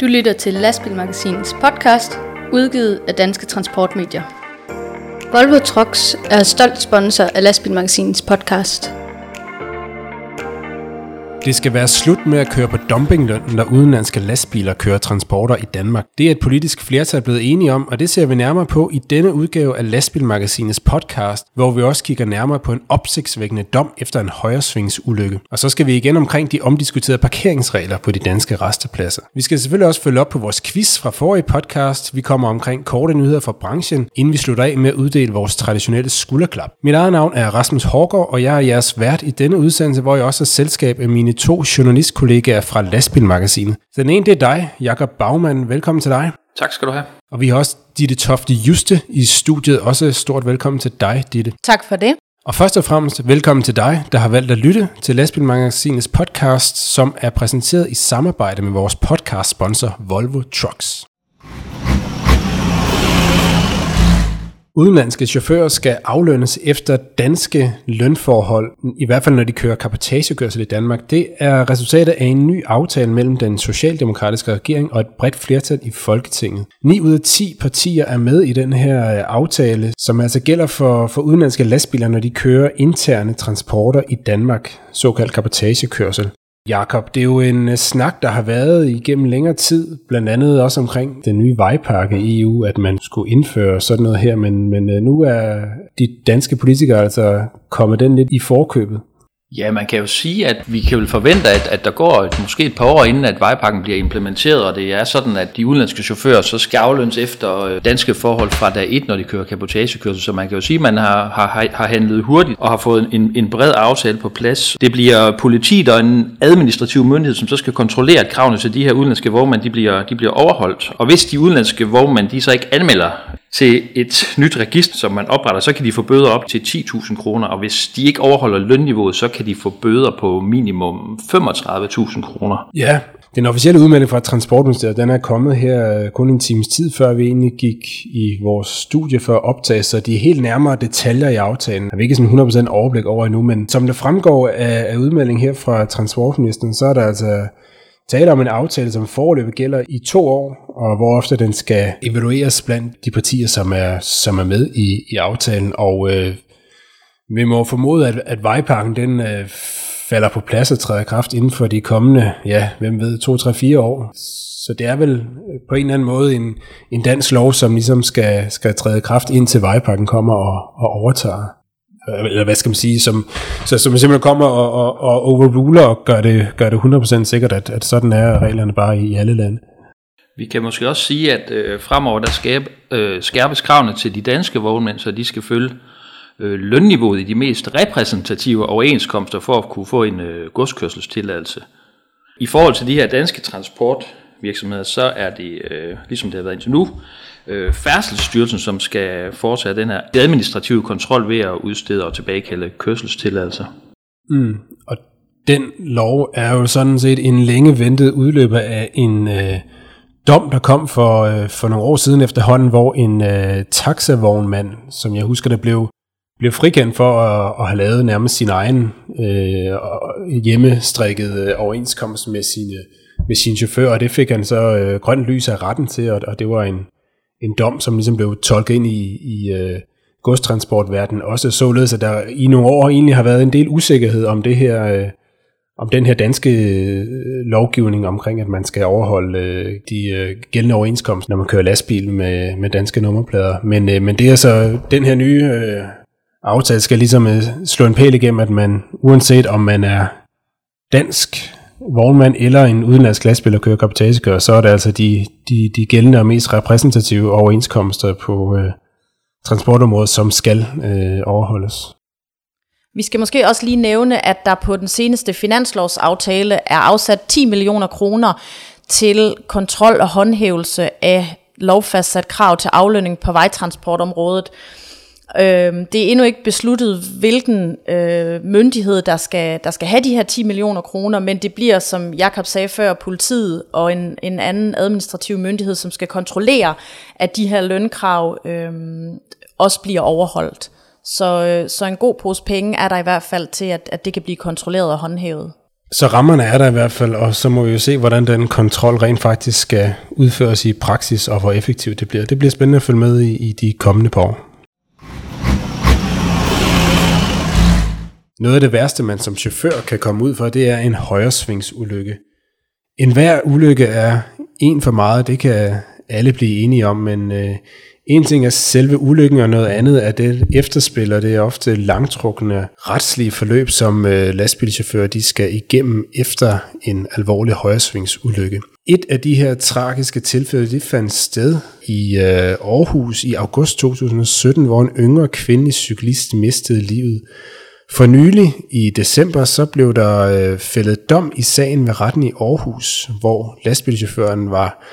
Du lytter til Lastbilmagasinets podcast, udgivet af Danske Transportmedier. Volvo Trucks er stolt sponsor af Lastbilmagasinets podcast. Det skal være slut med at køre på dumpingløn, når udenlandske lastbiler kører transporter i Danmark. Det er et politisk flertal blevet enige om, og det ser vi nærmere på i denne udgave af Lastbilmagasinets podcast, hvor vi også kigger nærmere på en opsigtsvækkende dom efter en højresvingsulykke. Og så skal vi igen omkring de omdiskuterede parkeringsregler på de danske restepladser. Vi skal selvfølgelig også følge op på vores quiz fra forrige podcast. Vi kommer omkring korte nyheder fra branchen, inden vi slutter af med at uddele vores traditionelle skulderklap. Mit eget navn er Rasmus Hårgaard, og jeg er jeres vært i denne udsendelse, hvor jeg også har selskab af mine to journalistkollegaer fra Lastbilmagasinet. Den ene det er dig, Jakob Bagman. Velkommen til dig. Tak skal du have. Og vi har også Ditte Tofte Juste i studiet. Også stort velkommen til dig, Ditte. Tak for det. Og først og fremmest velkommen til dig, der har valgt at lytte til Lastbilmagasinets podcast, som er præsenteret i samarbejde med vores podcast-sponsor Volvo Trucks. Udenlandske chauffører skal aflønnes efter danske lønforhold, i hvert fald når de kører kapotagekørsel i Danmark. Det er resultatet af en ny aftale mellem den socialdemokratiske regering og et bredt flertal i Folketinget. 9 ud af 10 partier er med i den her øh, aftale, som altså gælder for, for udenlandske lastbiler, når de kører interne transporter i Danmark, såkaldt kapotagekørsel. Jakob, det er jo en øh, snak, der har været igennem længere tid, blandt andet også omkring den nye vejpakke i EU, at man skulle indføre sådan noget her, men, men øh, nu er de danske politikere altså kommet den lidt i forkøbet. Ja, man kan jo sige, at vi kan vel forvente, at, at der går et, måske et par år inden, at vejpakken bliver implementeret, og det er sådan, at de udenlandske chauffører så skal aflønnes efter øh, danske forhold fra dag 1, når de kører kapotagekørsel. Så man kan jo sige, at man har, har, har handlet hurtigt og har fået en, en bred aftale på plads. Det bliver politiet og en administrativ myndighed, som så skal kontrollere, at kravene til de her udenlandske vognmænd, de bliver, de bliver overholdt. Og hvis de udenlandske vognmænd, de så ikke anmelder til et nyt register, som man opretter, så kan de få bøder op til 10.000 kroner, og hvis de ikke overholder lønniveauet, så kan de få bøder på minimum 35.000 kroner. Ja, den officielle udmelding fra Transportministeriet, den er kommet her øh, kun en times tid, før vi egentlig gik i vores studie for at optage, så de helt nærmere detaljer i aftalen har vi ikke sådan 100% overblik over endnu, men som det fremgår af, af udmeldingen her fra Transportministeren, så er der altså tale om en aftale, som forløbet gælder i to år, og hvor ofte den skal evalueres blandt de partier, som er, som er med i, i aftalen. Og øh, vi må formode, at, at vejparken den øh, falder på plads og træder kraft inden for de kommende, ja, hvem ved, to, tre, fire år. Så det er vel øh, på en eller anden måde en, en dansk lov, som ligesom skal, skal træde kraft indtil vejpakken kommer og, og overtager Øh, eller hvad skal man sige, som, så, som simpelthen kommer og, og, og overruler og gør det, gør det 100% sikkert, at, at sådan er reglerne bare i alle lande. Vi kan måske også sige, at øh, fremover der skab, øh, skærpes kravene til de danske vognmænd, så de skal følge øh, lønniveauet i de mest repræsentative overenskomster for at kunne få en øh, godskørselstilladelse. I forhold til de her danske transport virksomheder, så er det, øh, ligesom det har været indtil nu, øh, Færdselsstyrelsen, som skal foretage den her administrative kontrol ved at udstede og tilbagekalde kørselstilladelser. Mm. Og den lov er jo sådan set en længe ventet udløber af en øh, dom, der kom for, øh, for nogle år siden efterhånden, hvor en øh, taxavognmand, som jeg husker, der blev, blev frikendt for at, at have lavet nærmest sin egen øh, hjemmestrikket øh, overenskomst med sine, med sin chauffør, og det fik han så øh, grønt lys af retten til, og, og det var en, en dom, som ligesom blev tolket ind i, i øh, godstransportverdenen, også således, at der i nogle år egentlig har været en del usikkerhed om det her, øh, om den her danske øh, lovgivning omkring, at man skal overholde øh, de øh, gældende overenskomster, når man kører lastbil med, med danske nummerplader. Men, øh, men det er så, den her nye øh, aftale skal ligesom øh, slå en pæl igennem, at man, uanset om man er dansk vognmand eller en udenlandsk lastbil, kører kapitagekører, så er det altså de, de, de gældende og mest repræsentative overenskomster på øh, transportområdet, som skal øh, overholdes. Vi skal måske også lige nævne, at der på den seneste finanslovsaftale er afsat 10 millioner kroner til kontrol og håndhævelse af lovfastsat krav til aflønning på vejtransportområdet. Øh, det er endnu ikke besluttet, hvilken øh, myndighed, der skal, der skal have de her 10 millioner kroner, men det bliver, som Jakob sagde før, politiet og en, en anden administrativ myndighed, som skal kontrollere, at de her lønkrav øh, også bliver overholdt. Så, øh, så en god pose penge er der i hvert fald til, at, at det kan blive kontrolleret og håndhævet. Så rammerne er der i hvert fald, og så må vi jo se, hvordan den kontrol rent faktisk skal udføres i praksis, og hvor effektivt det bliver. Det bliver spændende at følge med i, i de kommende par år. Noget af det værste, man som chauffør kan komme ud for, det er en højresvingsulykke. En hver ulykke er en for meget, det kan alle blive enige om, men øh, en ting er selve ulykken, og noget andet er det efterspiller. Det er ofte langtrukne retslige forløb, som øh, lastbilchauffører de skal igennem efter en alvorlig højresvingsulykke. Et af de her tragiske tilfælde, det fandt sted i øh, Aarhus i august 2017, hvor en yngre kvindelig cyklist mistede livet. For nylig i december så blev der øh, fældet dom i sagen ved retten i Aarhus, hvor lastbilchaufføren var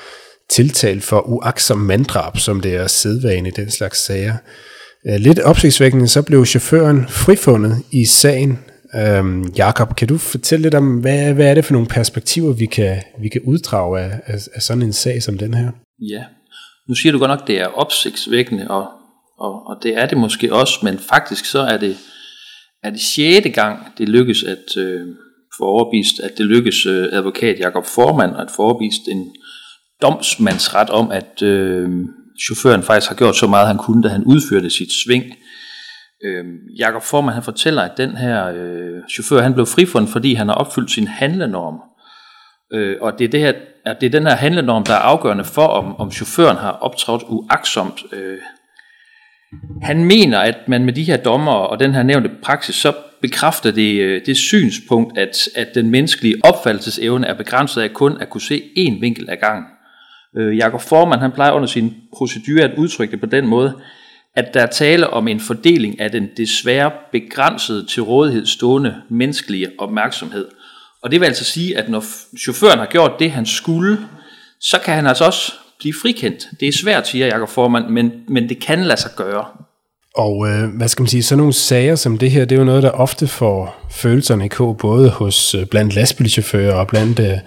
tiltalt for uaksom manddrab, som det er sædvane i den slags sager. Øh, lidt opsigtsvækkende, så blev chaufføren frifundet i sagen. Øhm, Jakob, kan du fortælle lidt om, hvad, hvad er det for nogle perspektiver, vi kan, vi kan uddrage af, af, af sådan en sag som den her? Ja, nu siger du godt nok, det er opsigtsvækkende, og, og, og det er det måske også, men faktisk så er det, er det sjette gang, det lykkes at øh, få overbevist, at det lykkes øh, advokat Jakob Formand at få overbevist en domsmandsret om, at øh, chaufføren faktisk har gjort så meget, han kunne, da han udførte sit sving. Øh, Jakob Formand han fortæller, at den her øh, chauffør han blev frifundet, fordi han har opfyldt sin handlenorm. Øh, og det er, det, her, at det er den her handlenorm, der er afgørende for, om, om chaufføren har optrådt uaksomt. Øh, han mener, at man med de her dommer og den her nævnte praksis, så bekræfter det, øh, det synspunkt, at, at den menneskelige opfattelsesevne er begrænset af kun at kunne se én vinkel ad gangen. Øh, Jakob Forman han plejer under sin procedure at udtrykke det på den måde, at der er tale om en fordeling af den desværre begrænsede til rådighed stående menneskelige opmærksomhed. Og det vil altså sige, at når chaufføren har gjort det, han skulle, så kan han altså også blive frikendt. Det er svært, siger Jakob Formand, men, men det kan lade sig gøre. Og øh, hvad skal man sige, sådan nogle sager som det her, det er jo noget, der ofte får følelserne i kog, både hos øh, blandt lastbilchauffører og blandt øh,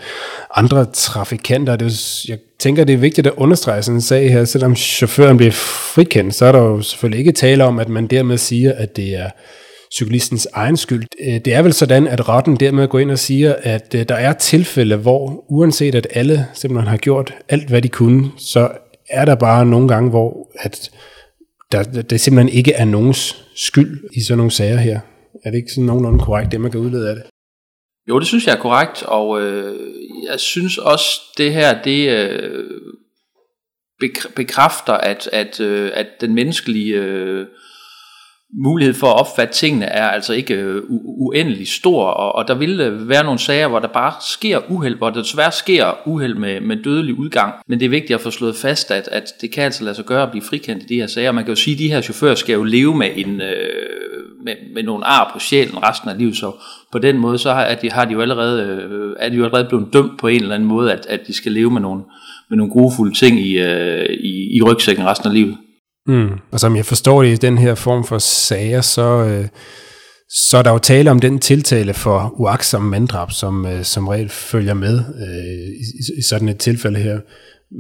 andre trafikanter. Det er, jeg tænker, det er vigtigt at understrege sådan en sag her, selvom chaufføren bliver frikendt, så er der jo selvfølgelig ikke tale om, at man dermed siger, at det er cyklistens egen skyld. Øh, det er vel sådan, at retten dermed går ind og siger, at øh, der er tilfælde, hvor uanset at alle simpelthen har gjort alt, hvad de kunne, så er der bare nogle gange, hvor at der, det simpelthen ikke er nogens skyld i sådan nogle sager her. Er det ikke sådan nogenlunde korrekt, det man kan udlede af det? Jo, det synes jeg er korrekt, og øh, jeg synes også, det her, det øh, bekræfter, at, at, øh, at den menneskelige øh, mulighed for at opfatte tingene er altså ikke øh, uendelig stor, og, og der vil øh, være nogle sager, hvor der bare sker uheld, hvor der desværre sker uheld med, med dødelig udgang, men det er vigtigt at få slået fast, at, at det kan altså lade sig gøre at blive frikendt i de her sager. Man kan jo sige, at de her chauffører skal jo leve med en... Øh, med, med nogle ar på sjælen resten af livet, så på den måde, så har, de, har de jo allerede, øh, er de jo allerede blevet dømt på en eller anden måde, at, at de skal leve med nogle, med nogle grufulde ting i, øh, i, i rygsækken resten af livet. Mm. Og som jeg forstår det i den her form for sager, så, øh, så er der jo tale om den tiltale for uaksom manddrab, som, øh, som regel følger med øh, i, i sådan et tilfælde her.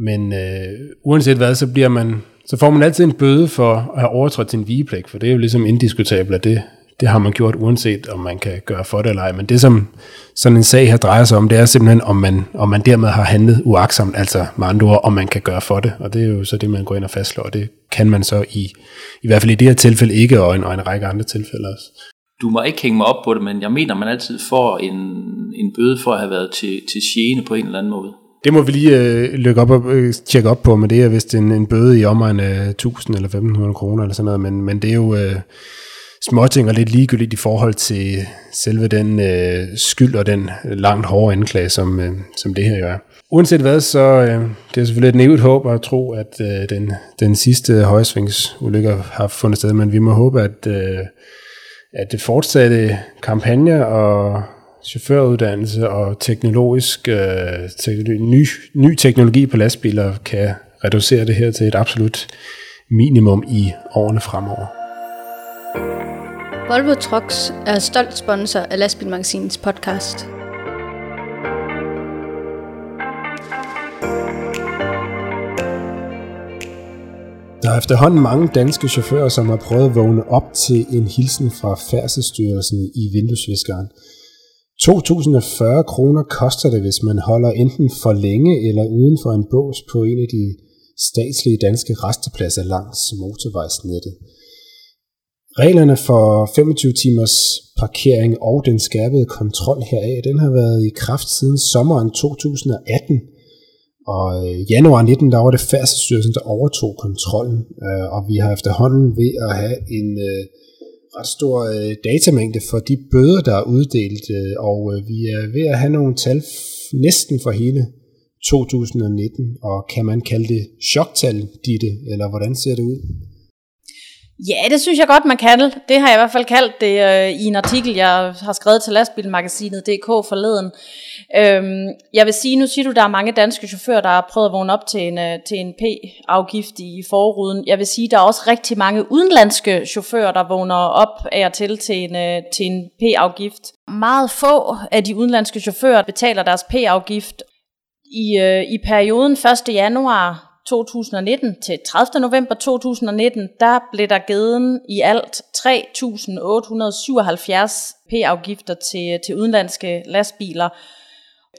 Men øh, uanset hvad, så bliver man så får man altid en bøde for at have overtrådt sin vigepligt, for det er jo ligesom indiskutabelt, at det, det har man gjort uanset om man kan gøre for det eller ej. Men det som sådan en sag her drejer sig om, det er simpelthen om man, om man dermed har handlet uaksomt, altså med andre ord, om man kan gøre for det. Og det er jo så det, man går ind og fastslår, og det kan man så i, i hvert fald i det her tilfælde ikke, og en, og en række andre tilfælde også. Du må ikke hænge mig op på det, men jeg mener, man altid får en, en bøde for at have været til, til gene på en eller anden måde. Det må vi lige øh, lykke op og øh, tjekke op på, men det er vist en, en bøde i omegn af 1000 eller 1500 kroner eller sådan noget, men, men det er jo øh, småting og lidt ligegyldigt i forhold til selve den øh, skyld og den øh, langt hårde anklage, som, øh, som det her jo er. Uanset hvad, så øh, det er selvfølgelig et nævnt håb at tro, at øh, den, den sidste højsvingsulykke har fundet sted, men vi må håbe, at, øh, at det fortsatte kampagne og chaufføruddannelse og teknologisk øh, teknologi, ny, ny teknologi på lastbiler kan reducere det her til et absolut minimum i årene fremover. Volvo Trucks er stolt sponsor af Lastbilmagasinets podcast. Der er efterhånden mange danske chauffører, som har prøvet at vågne op til en hilsen fra Færdselsstyrelsen i vinduesviskeren – 2.040 kroner koster det, hvis man holder enten for længe eller uden for en bås på en af de statslige danske restepladser langs motorvejsnettet. Reglerne for 25 timers parkering og den skærpede kontrol heraf, den har været i kraft siden sommeren 2018. Og øh, i januar 19, der var det Færdselsstyrelsen, der overtog kontrollen, øh, og vi har efterhånden ved at have en øh, ret stor datamængde for de bøder, der er uddelt, og vi er ved at have nogle tal næsten for hele 2019, og kan man kalde det choktal, Ditte, eller hvordan ser det ud? Ja, det synes jeg godt, man kan. Det har jeg i hvert fald kaldt det øh, i en artikel, jeg har skrevet til lastbilmagasinet DK forleden. Øhm, jeg vil sige, nu siger du, der er mange danske chauffører, der har prøvet at vågne op til en, øh, til en P-afgift i forruden. Jeg vil sige, der er også rigtig mange udenlandske chauffører, der vågner op af og til til en, øh, til en P-afgift. Meget få af de udenlandske chauffører betaler deres P-afgift. I, øh, I perioden 1. januar 2019 til 30. november 2019, der blev der givet i alt 3.877 p-afgifter til, til udenlandske lastbiler.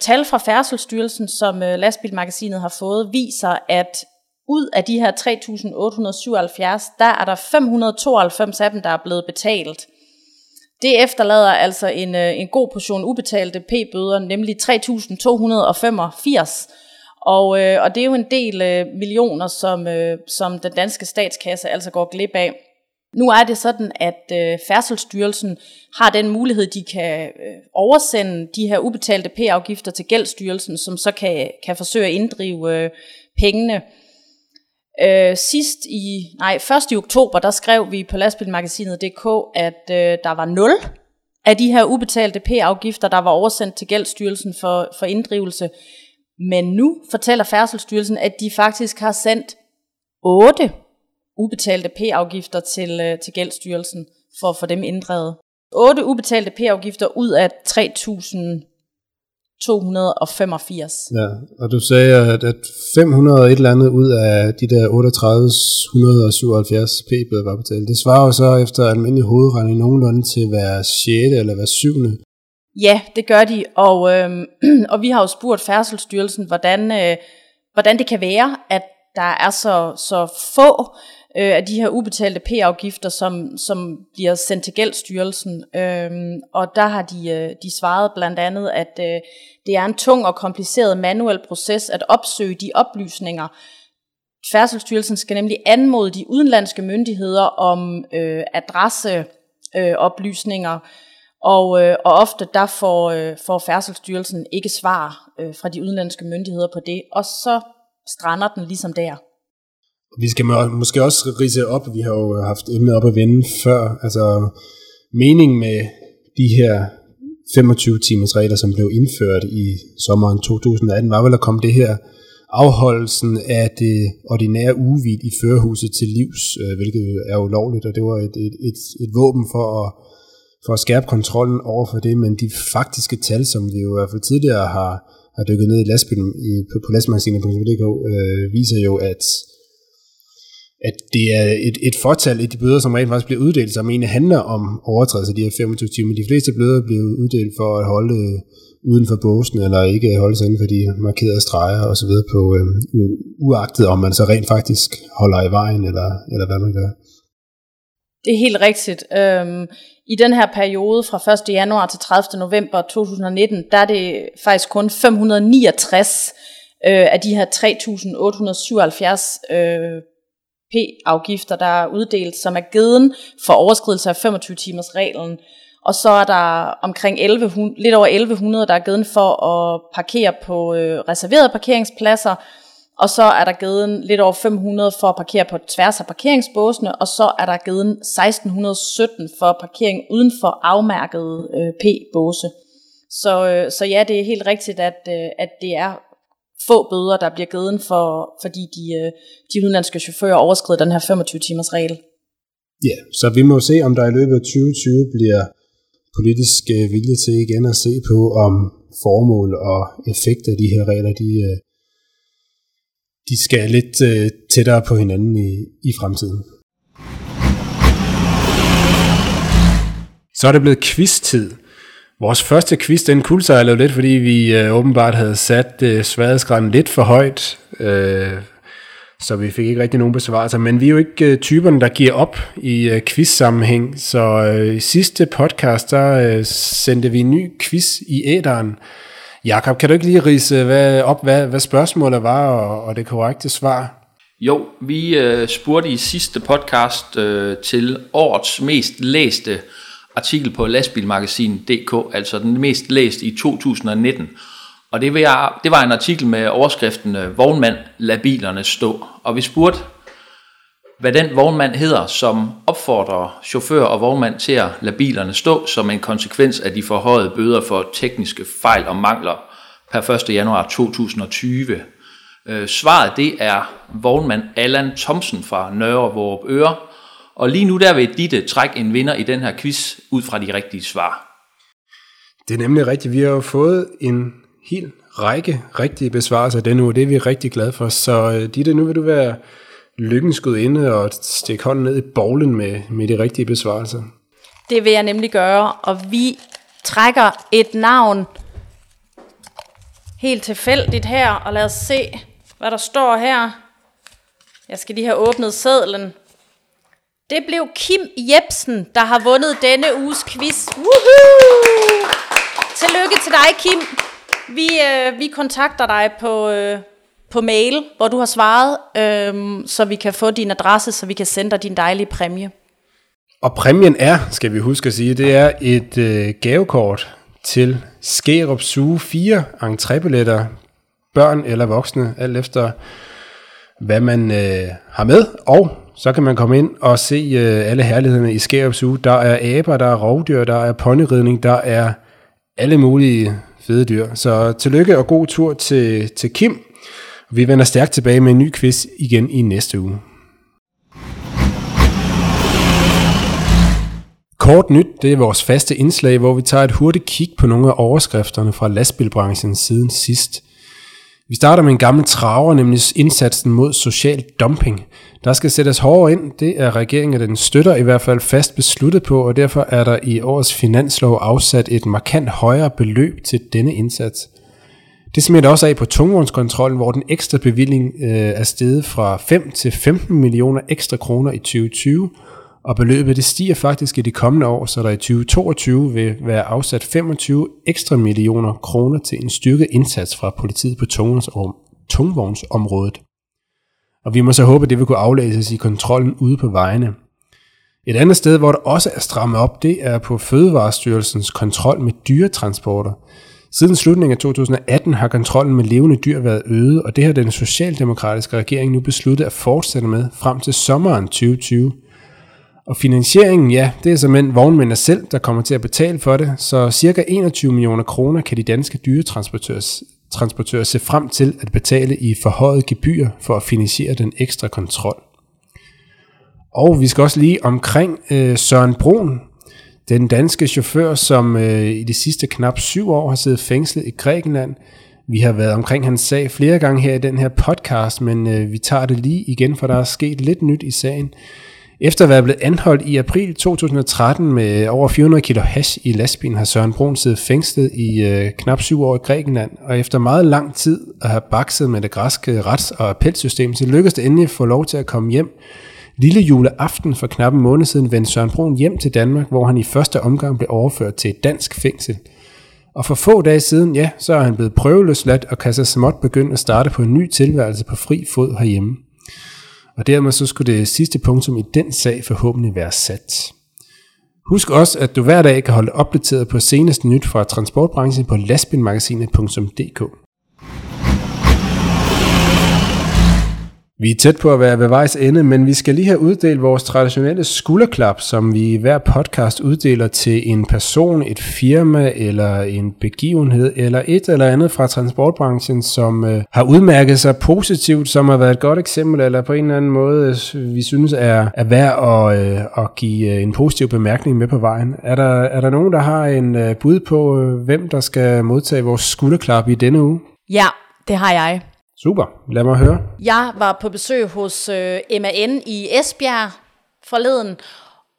Tal fra Færdselsstyrelsen, som øh, lastbilmagasinet har fået, viser, at ud af de her 3.877, der er der 592 af dem, der er blevet betalt. Det efterlader altså en, øh, en god portion ubetalte p-bøder, nemlig 3.285 og, øh, og det er jo en del øh, millioner, som, øh, som den danske statskasse altså går glip af. Nu er det sådan, at øh, Færdselsstyrelsen har den mulighed, de kan øh, oversende de her ubetalte p-afgifter til Gældsstyrelsen, som så kan, kan forsøge at inddrive øh, pengene. Øh, sidst i, nej, først i oktober, der skrev vi på lastbilmagasinet.dk, at øh, der var 0 af de her ubetalte p-afgifter, der var oversendt til Gældsstyrelsen for, for inddrivelse. Men nu fortæller Færdselsstyrelsen, at de faktisk har sendt 8 ubetalte p-afgifter til, øh, til Gældsstyrelsen for at få dem inddrevet. 8 ubetalte p-afgifter ud af 3.285. Ja, og du sagde, at, at 500 og et eller andet ud af de der 3877 p var betalt. Det svarer jo så efter almindelig hovedregning nogenlunde til hver 6. eller hver 7. Ja, det gør de, og, øh, og vi har jo spurgt Færdselsstyrelsen, hvordan, øh, hvordan det kan være, at der er så, så få øh, af de her ubetalte p-afgifter, som, som bliver sendt til Gældsstyrelsen. Øh, og der har de, øh, de svaret blandt andet, at øh, det er en tung og kompliceret manuel proces at opsøge de oplysninger. Færdselsstyrelsen skal nemlig anmode de udenlandske myndigheder om øh, adresseoplysninger, øh, oplysninger, og, øh, og ofte der får, øh, får Færdselsstyrelsen ikke svar øh, fra de udenlandske myndigheder på det, og så strander den ligesom der. Vi skal måske også rise op, vi har jo haft emnet op at vende før, altså meningen med de her 25 timers regler, som blev indført i sommeren 2018, var vel at komme det her afholdelsen af det ordinære ugevid i førerhuset til livs, øh, hvilket er ulovligt, og det var et, et, et, et våben for at for at skærpe kontrollen over for det, men de faktiske tal, som vi jo i hvert fald tidligere har, har dykket ned i lastbilen i, på, på lastmagasinet.dk, øh, viser jo, at, at det er et, et fortal i de bøder, som rent faktisk bliver uddelt, som egentlig handler om overtrædelse af de her 25 timer. De fleste bøder bliver uddelt for at holde uden for båsen, eller ikke holde sig inden for de markerede streger osv. på øh, uagtet, om man så rent faktisk holder i vejen, eller, eller hvad man gør. Det er helt rigtigt. Øhm, i den her periode fra 1. januar til 30. november 2019, der er det faktisk kun 569 øh, af de her 3.877 øh, p-afgifter, der er uddelt, som er givet for overskridelse af 25 timers reglen. Og så er der omkring 11, lidt over 1100, der er givet for at parkere på øh, reserverede parkeringspladser, og så er der givet lidt over 500 for at parkere på tværs af parkeringsbåsene, og så er der givet 1617 for parkering uden for afmærket øh, P-båse. Så, øh, så ja, det er helt rigtigt, at, øh, at det er få bøder, der bliver givet for, fordi de, øh, de udenlandske chauffører overskrider den her 25-timers regel. Ja, så vi må se, om der i løbet af 2020 bliver politisk øh, vilje til igen at se på, om formål og effekt af de her regler, de, øh, de skal lidt øh, tættere på hinanden i, i fremtiden. Så er det blevet quiz-tid. Vores første quiz, den kuldsejlede lidt, fordi vi øh, åbenbart havde sat øh, sværhedsgraden lidt for højt, øh, så vi fik ikke rigtig nogen besvarelser. Men vi er jo ikke øh, typerne, der giver op i øh, quiz-sammenhæng, så øh, i sidste podcast, der øh, sendte vi en ny quiz i æderen. Jakob, kan du ikke lige rise hvad, op, hvad, hvad spørgsmålet var og, og det korrekte svar? Jo, vi øh, spurgte i sidste podcast øh, til årets mest læste artikel på lastbilmagasin.dk, altså den mest læste i 2019. Og det var, det var en artikel med overskriften øh, Vognmand, lad bilerne stå. Og vi spurgte, hvad den vognmand hedder, som opfordrer chauffør og vognmand til at lade bilerne stå som en konsekvens af de forhøjede bøder for tekniske fejl og mangler per 1. januar 2020. Øh, svaret det er vognmand Allan Thomsen fra Nørre Vorup Øre, og lige nu der vil Ditte trække en vinder i den her quiz ud fra de rigtige svar. Det er nemlig rigtigt. Vi har jo fået en hel række rigtige besvarelser denne uge. Det er vi rigtig glade for. Så øh, Ditte, nu vil du være lykkens inde og stikke hånden ned i bowlen med, med de rigtige besvarelser. Det vil jeg nemlig gøre, og vi trækker et navn helt tilfældigt her, og lad os se, hvad der står her. Jeg skal lige have åbnet sedlen. Det blev Kim Jebsen, der har vundet denne uges quiz. Woohoo! Tillykke til dig, Kim. Vi, øh, vi kontakter dig på, øh, på mail, hvor du har svaret, øhm, så vi kan få din adresse, så vi kan sende dig din dejlige præmie. Og præmien er, skal vi huske at sige, det er et øh, gavekort til Skærup Suge 4 entrébilletter, børn eller voksne, alt efter hvad man øh, har med, og så kan man komme ind og se øh, alle herlighederne i Skærup Zoo. Der er aber, der er rovdyr, der er ponyridning, der er alle mulige fede dyr. Så tillykke og god tur til, til Kim. Vi vender stærkt tilbage med en ny quiz igen i næste uge. Kort nyt, det er vores faste indslag, hvor vi tager et hurtigt kig på nogle af overskrifterne fra lastbilbranchen siden sidst. Vi starter med en gammel traver, nemlig indsatsen mod social dumping. Der skal sættes hårdere ind, det er regeringen, den støtter i hvert fald fast besluttet på, og derfor er der i årets finanslov afsat et markant højere beløb til denne indsats. Det smitter også af på tungvognskontrollen, hvor den ekstra bevilling øh, er steget fra 5 til 15 millioner ekstra kroner i 2020, og beløbet det stiger faktisk i de kommende år, så der i 2022 vil være afsat 25 ekstra millioner kroner til en styrket indsats fra politiet på tungvognsområdet. Og vi må så håbe, at det vil kunne aflæses i kontrollen ude på vejene. Et andet sted, hvor der også er strammet op, det er på Fødevarestyrelsens kontrol med dyretransporter. Siden slutningen af 2018 har kontrollen med levende dyr været øget, og det har den socialdemokratiske regering nu besluttet at fortsætte med frem til sommeren 2020. Og finansieringen, ja, det er simpelthen vognmændene selv, der kommer til at betale for det, så cirka 21 millioner kroner kan de danske dyretransportører transportører se frem til at betale i forhøjet gebyr for at finansiere den ekstra kontrol. Og vi skal også lige omkring øh, Søren Brun, den danske chauffør, som øh, i de sidste knap syv år har siddet fængslet i Grækenland. Vi har været omkring hans sag flere gange her i den her podcast, men øh, vi tager det lige igen, for der er sket lidt nyt i sagen. Efter at være blevet anholdt i april 2013 med øh, over 400 kilo hash i lastbilen, har Søren Brun siddet fængslet i øh, knap syv år i Grækenland, og efter meget lang tid at have bakset med det græske rets- og appelsystem, så lykkedes det endelig at få lov til at komme hjem. Lille juleaften for knap en måned siden vendte Søren Brun hjem til Danmark, hvor han i første omgang blev overført til et dansk fængsel. Og for få dage siden, ja, så er han blevet prøveløsladt og kan så småt begynde at starte på en ny tilværelse på fri fod herhjemme og dermed så skulle det sidste punktum i den sag forhåbentlig være sat. Husk også, at du hver dag kan holde opdateret på seneste nyt fra transportbranchen på lastbilmagasinet.dk. Vi er tæt på at være ved vejs ende, men vi skal lige have uddelt vores traditionelle skulderklap, som vi i hver podcast uddeler til en person, et firma eller en begivenhed eller et eller andet fra transportbranchen, som øh, har udmærket sig positivt, som har været et godt eksempel, eller på en eller anden måde, øh, vi synes er, er værd at, øh, at give øh, en positiv bemærkning med på vejen. Er der, er der nogen, der har en øh, bud på, øh, hvem der skal modtage vores skulderklap i denne uge? Ja, det har jeg. Super, lad mig høre. Jeg var på besøg hos øh, MAN i Esbjerg forleden,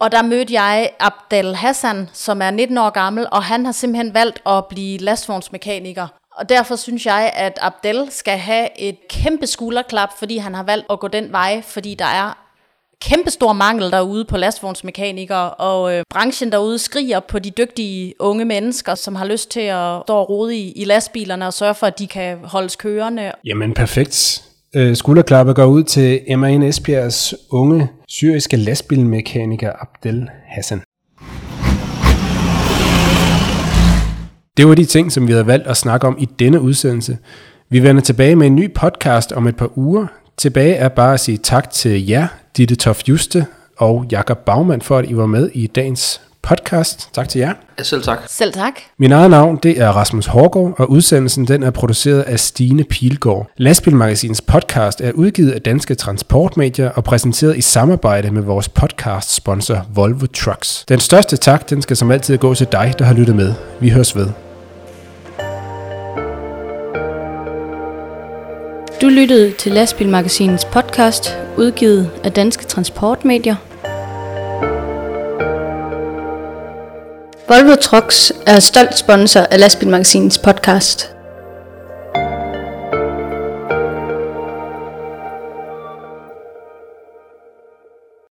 Og der mødte jeg Abdel Hassan, som er 19 år gammel, og han har simpelthen valgt at blive lastvognsmekaniker. Og derfor synes jeg, at Abdel skal have et kæmpe skulderklap, fordi han har valgt at gå den vej, fordi der er kæmpestor mangel derude på lastvognsmekanikere, og øh, branchen derude skriger på de dygtige unge mennesker, som har lyst til at stå og rode i, i lastbilerne og sørge for, at de kan holdes kørende. Jamen perfekt. Øh, går ud til MAN Esbjergs unge syriske lastbilmekaniker Abdel Hassan. Det var de ting, som vi havde valgt at snakke om i denne udsendelse. Vi vender tilbage med en ny podcast om et par uger. Tilbage er bare at sige tak til jer, Ditte Toft Juste og Jakob Bagmand, for at I var med i dagens podcast. Tak til jer. Ja, selv tak. Selv tak. Min eget navn, det er Rasmus Hårgaard, og udsendelsen den er produceret af Stine Pilgaard. Lastbilmagasinets podcast er udgivet af Danske Transportmedier og præsenteret i samarbejde med vores podcast-sponsor Volvo Trucks. Den største tak, den skal som altid gå til dig, der har lyttet med. Vi høres ved. Du lyttede til Lastbilmagasinets podcast, udgivet af Danske Transportmedier. Volvo Trucks er stolt sponsor af Lastbilmagasinets podcast.